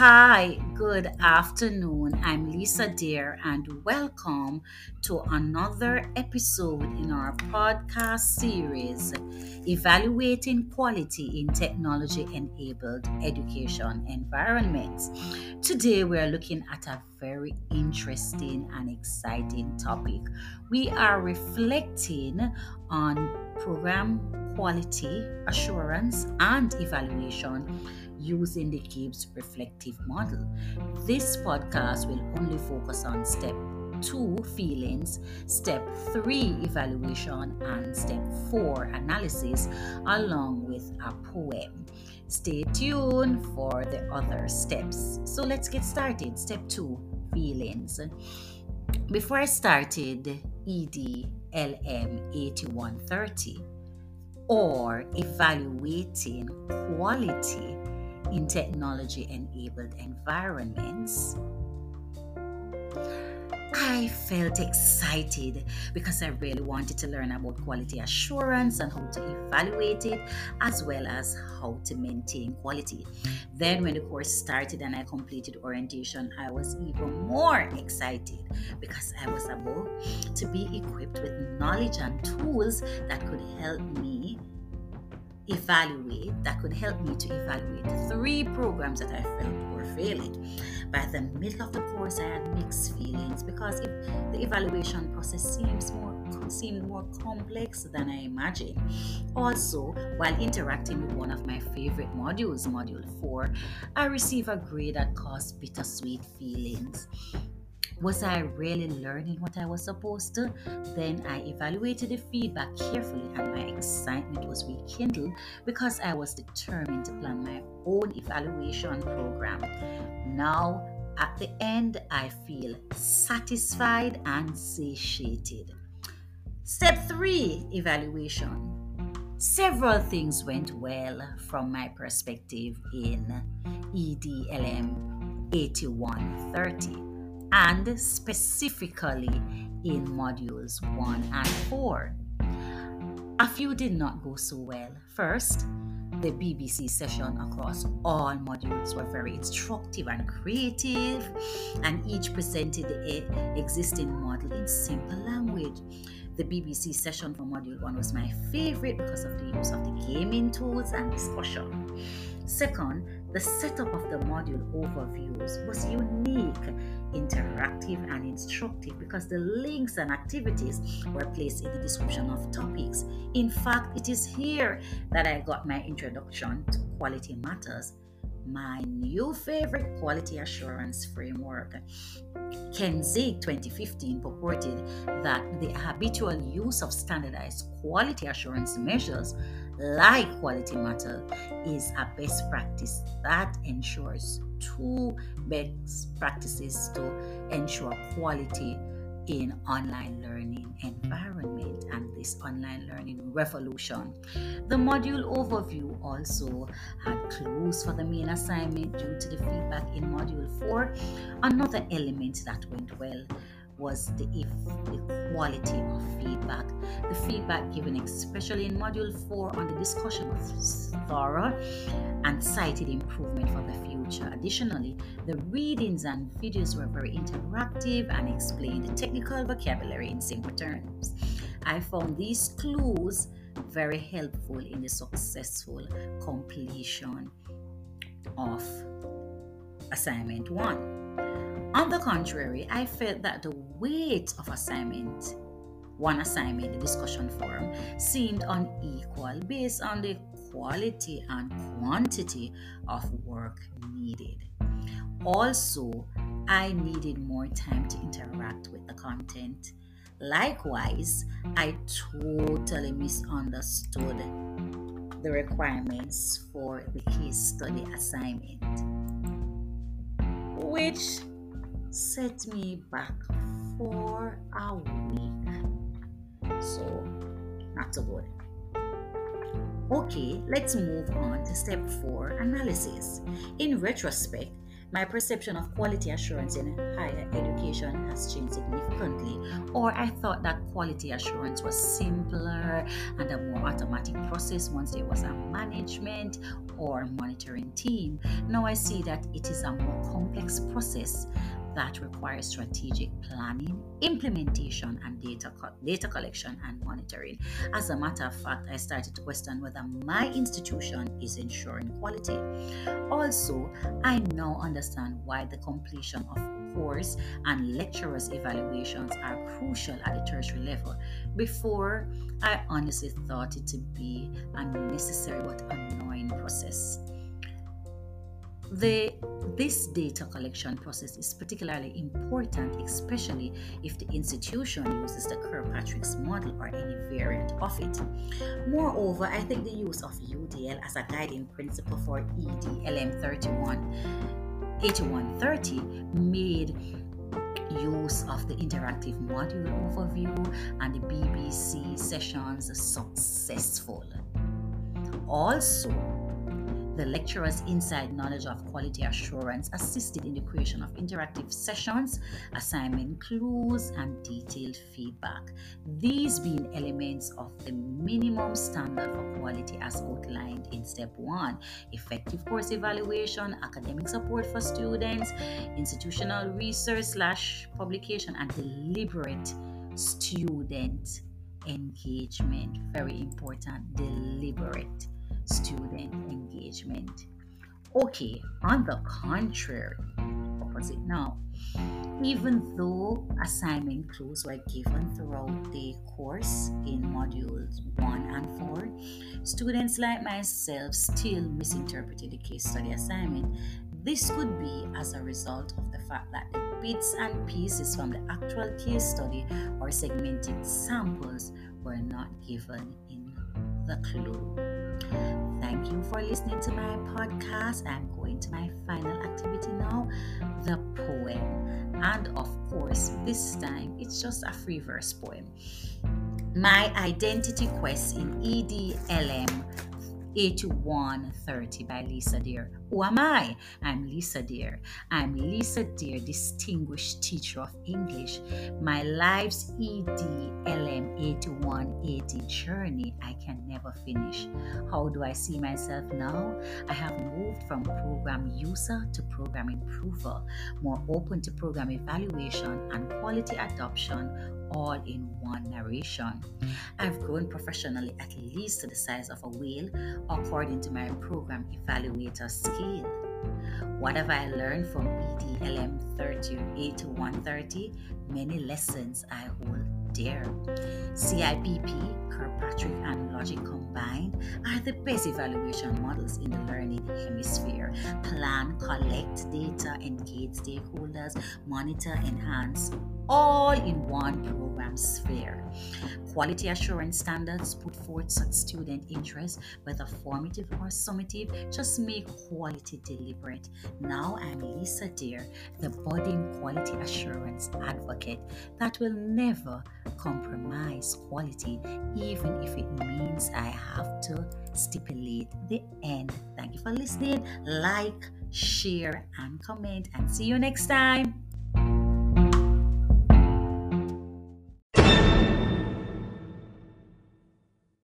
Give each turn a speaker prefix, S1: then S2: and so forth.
S1: Hi, good afternoon. I'm Lisa Deer, and welcome to another episode in our podcast series Evaluating Quality in Technology Enabled Education Environments. Today, we are looking at a very interesting and exciting topic. We are reflecting on program quality assurance and evaluation using the Gibbs reflective model. This podcast will only focus on step two feelings, step three evaluation, and step four analysis, along with a poem. Stay tuned for the other steps. So let's get started. Step two feelings. Before I started ED LM 8130 or evaluating quality in technology enabled environments, I felt excited because I really wanted to learn about quality assurance and how to evaluate it, as well as how to maintain quality. Then, when the course started and I completed orientation, I was even more excited because I was able to be equipped with knowledge and tools that could help me evaluate that could help me to evaluate three programs that I felt were failing. By the middle of the course, I had mixed feelings because if the evaluation process seems more seemed more complex than I imagined. Also, while interacting with one of my favorite modules, Module 4, I received a grade that caused bittersweet feelings. Was I really learning what I was supposed to? Then I evaluated the feedback carefully and my excitement was rekindled because I was determined to plan my own evaluation program. Now, at the end, I feel satisfied and satiated. Step 3 Evaluation. Several things went well from my perspective in EDLM 8130 and specifically in modules 1 and 4. A few did not go so well. First, the BBC session across all modules were very instructive and creative, and each presented the existing model in simple language. The BBC session for Module 1 was my favorite because of the use of the gaming tools and discussion. Second, the setup of the module overviews was unique, interactive, and instructive because the links and activities were placed in the description of topics. In fact, it is here that I got my introduction to quality matters my new favorite quality assurance framework. Ken Zig 2015 purported that the habitual use of standardized quality assurance measures like quality matter is a best practice that ensures two best practices to ensure quality in online learning environment and this online learning revolution. The module overview also had clues for the main assignment due to the feedback in module 4. Another element that went well was the, the quality of feedback. The feedback given, especially in Module 4, on the discussion was thorough and cited improvement for the future. Additionally, the readings and videos were very interactive and explained technical vocabulary in simple terms. I found these clues very helpful in the successful completion of assignment 1. On the contrary, I felt that the weight of assignment, one assignment, the discussion forum, seemed unequal based on the quality and quantity of work needed. Also, I needed more time to interact with the content. Likewise, I totally misunderstood the requirements for the case study assignment, which set me back for a week. So, not so good. Okay, let's move on to step four analysis. In retrospect, my perception of quality assurance in higher education has changed significantly, or I thought that quality assurance was simpler and a more automatic process once there was a management or monitoring team. Now I see that it is a more complex process that requires strategic planning, implementation, and data, co- data collection and monitoring. As a matter of fact, I started to question whether my institution is ensuring quality. Also, I now understand why the completion of course and lecturers' evaluations are crucial at the tertiary level. Before, I honestly thought it to be a necessary but annoying process. The, this data collection process is particularly important, especially if the institution uses the Kirkpatrick's model or any variant of it. Moreover, I think the use of UDL as a guiding principle for ED LM31 8130 made use of the interactive module overview and the BBC sessions successful. Also, the lecturer's inside knowledge of quality assurance assisted in the creation of interactive sessions, assignment clues, and detailed feedback. These being elements of the minimum standard for quality as outlined in step one effective course evaluation, academic support for students, institutional research slash publication, and deliberate student engagement. Very important, deliberate student engagement. Okay, on the contrary, opposite now. Even though assignment clues were given throughout the course in modules 1 and 4, students like myself still misinterpreted the case study assignment. This could be as a result of the fact that the bits and pieces from the actual case study or segmented samples were not given in the clue. Thank you for listening to my podcast. I'm going to my final activity now the poem. And of course, this time it's just a free verse poem. My identity quest in EDLM 8130 by Lisa Deer. Who am I? I'm Lisa Deer. I'm Lisa Deer, distinguished teacher of English. My life's EDLM 8180 journey I can never finish. How do I see myself now? I have moved from program user to program improver, more open to program evaluation and quality adoption all in one narration. I've grown professionally at least to the size of a whale according to my program evaluator scale. What have I learned from EDLM 38 to 130? Many lessons I hold dear. CIPP, Kirkpatrick, and Logic combined are the best evaluation models in the learning hemisphere. Plan, collect data, engage stakeholders, monitor, enhance, all in one program sphere. Quality assurance standards put forth such student interest, whether formative or summative, just make quality deliberate. Now I'm Lisa Deer, the budding quality assurance advocate that will never compromise quality, even if it means I have to stipulate the end. Thank you for listening. Like, share, and comment, and see you next time.